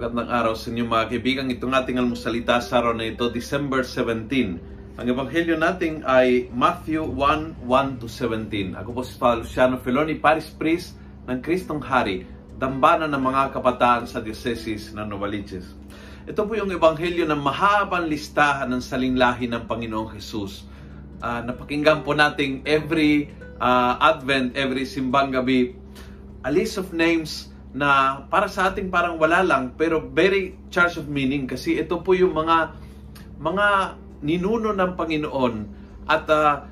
Magandang araw sa inyo mga kaibigan. Itong ating almusalita sa araw na ito, December 17. Ang ebanghelyo natin ay Matthew 1, 1 to 17. Ako po si Father Luciano Feloni, Paris Priest ng Kristong Hari, dambana ng mga kabataan sa Diocese ng Novaliches. Ito po yung ebanghelyo ng mahabang listahan ng salinglahi ng Panginoong Jesus. Uh, napakinggan po natin every uh, Advent, every simbang gabi, a list of names na para sa ating parang wala lang pero very charged of meaning kasi ito po yung mga mga ninuno ng Panginoon at uh,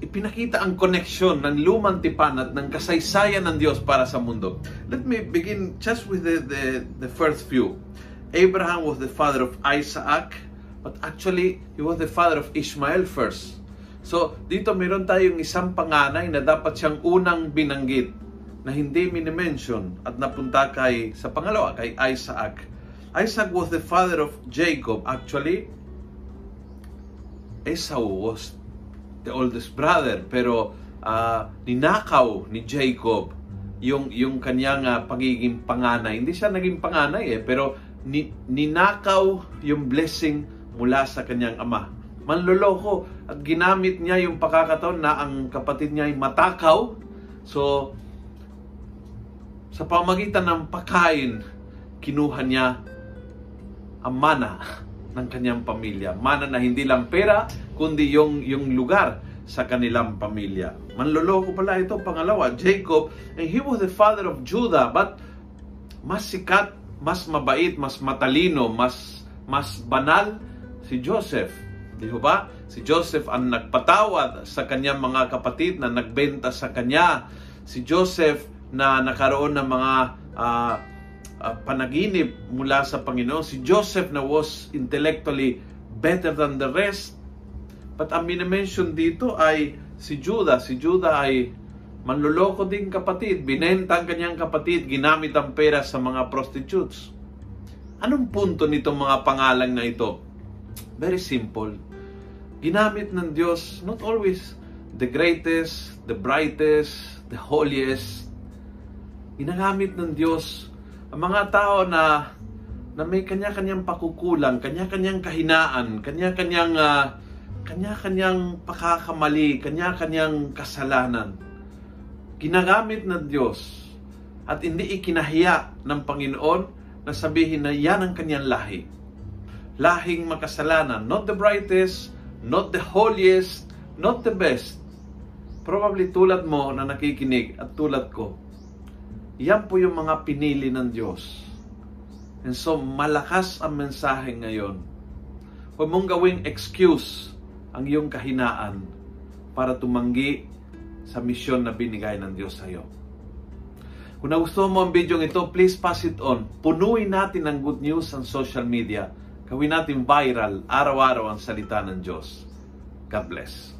ipinakita ang connection ng lumang tipan at ng kasaysayan ng Diyos para sa mundo. Let me begin just with the, the, the first few. Abraham was the father of Isaac, but actually, he was the father of Ishmael first. So, dito meron tayong isang panganay na dapat siyang unang binanggit na hindi minimension at napunta kay sa pangalawa kay Isaac. Isaac was the father of Jacob. Actually, Esau was the oldest brother pero uh, ninakaw ni Jacob yung yung kanyang uh, pagiging panganay. Hindi siya naging panganay eh, pero ni, ninakaw yung blessing mula sa kanyang ama. Manloloko at ginamit niya yung pagkakataon na ang kapatid niya ay matakaw. So, sa pamagitan ng pagkain, kinuha niya ang mana ng kanyang pamilya. Mana na hindi lang pera, kundi yung, yung lugar sa kanilang pamilya. Manloloko pala ito, pangalawa, Jacob, and he was the father of Judah, but mas sikat, mas mabait, mas matalino, mas mas banal si Joseph. Di ba? Si Joseph ang nagpatawad sa kanyang mga kapatid na nagbenta sa kanya. Si Joseph na nakaroon ng mga uh, uh, panaginip mula sa Panginoon. Si Joseph na was intellectually better than the rest. But ang minimension dito ay si Judah. Si Judah ay manluloko din kapatid. Binenta ang kanyang kapatid. Ginamit ang pera sa mga prostitutes. Anong punto nitong mga pangalan na ito? Very simple. Ginamit ng Diyos not always the greatest, the brightest, the holiest, ginagamit ng Diyos ang mga tao na na may kanya-kanyang pakukulang, kanya-kanyang kahinaan, kanya-kanyang uh, kanya-kanyang pakakamali, kanya-kanyang kasalanan. Ginagamit ng Diyos at hindi ikinahiya ng Panginoon na sabihin na yan ang kanyang lahi. Lahing makasalanan, not the brightest, not the holiest, not the best. Probably tulad mo na nakikinig at tulad ko yan po yung mga pinili ng Diyos. And so, malakas ang mensahe ngayon. Huwag mong gawing excuse ang iyong kahinaan para tumanggi sa misyon na binigay ng Diyos sa iyo. Kung nagustuhan mo ang video ito, please pass it on. Punuin natin ng good news ang social media. Gawin natin viral, araw-araw ang salita ng Diyos. God bless.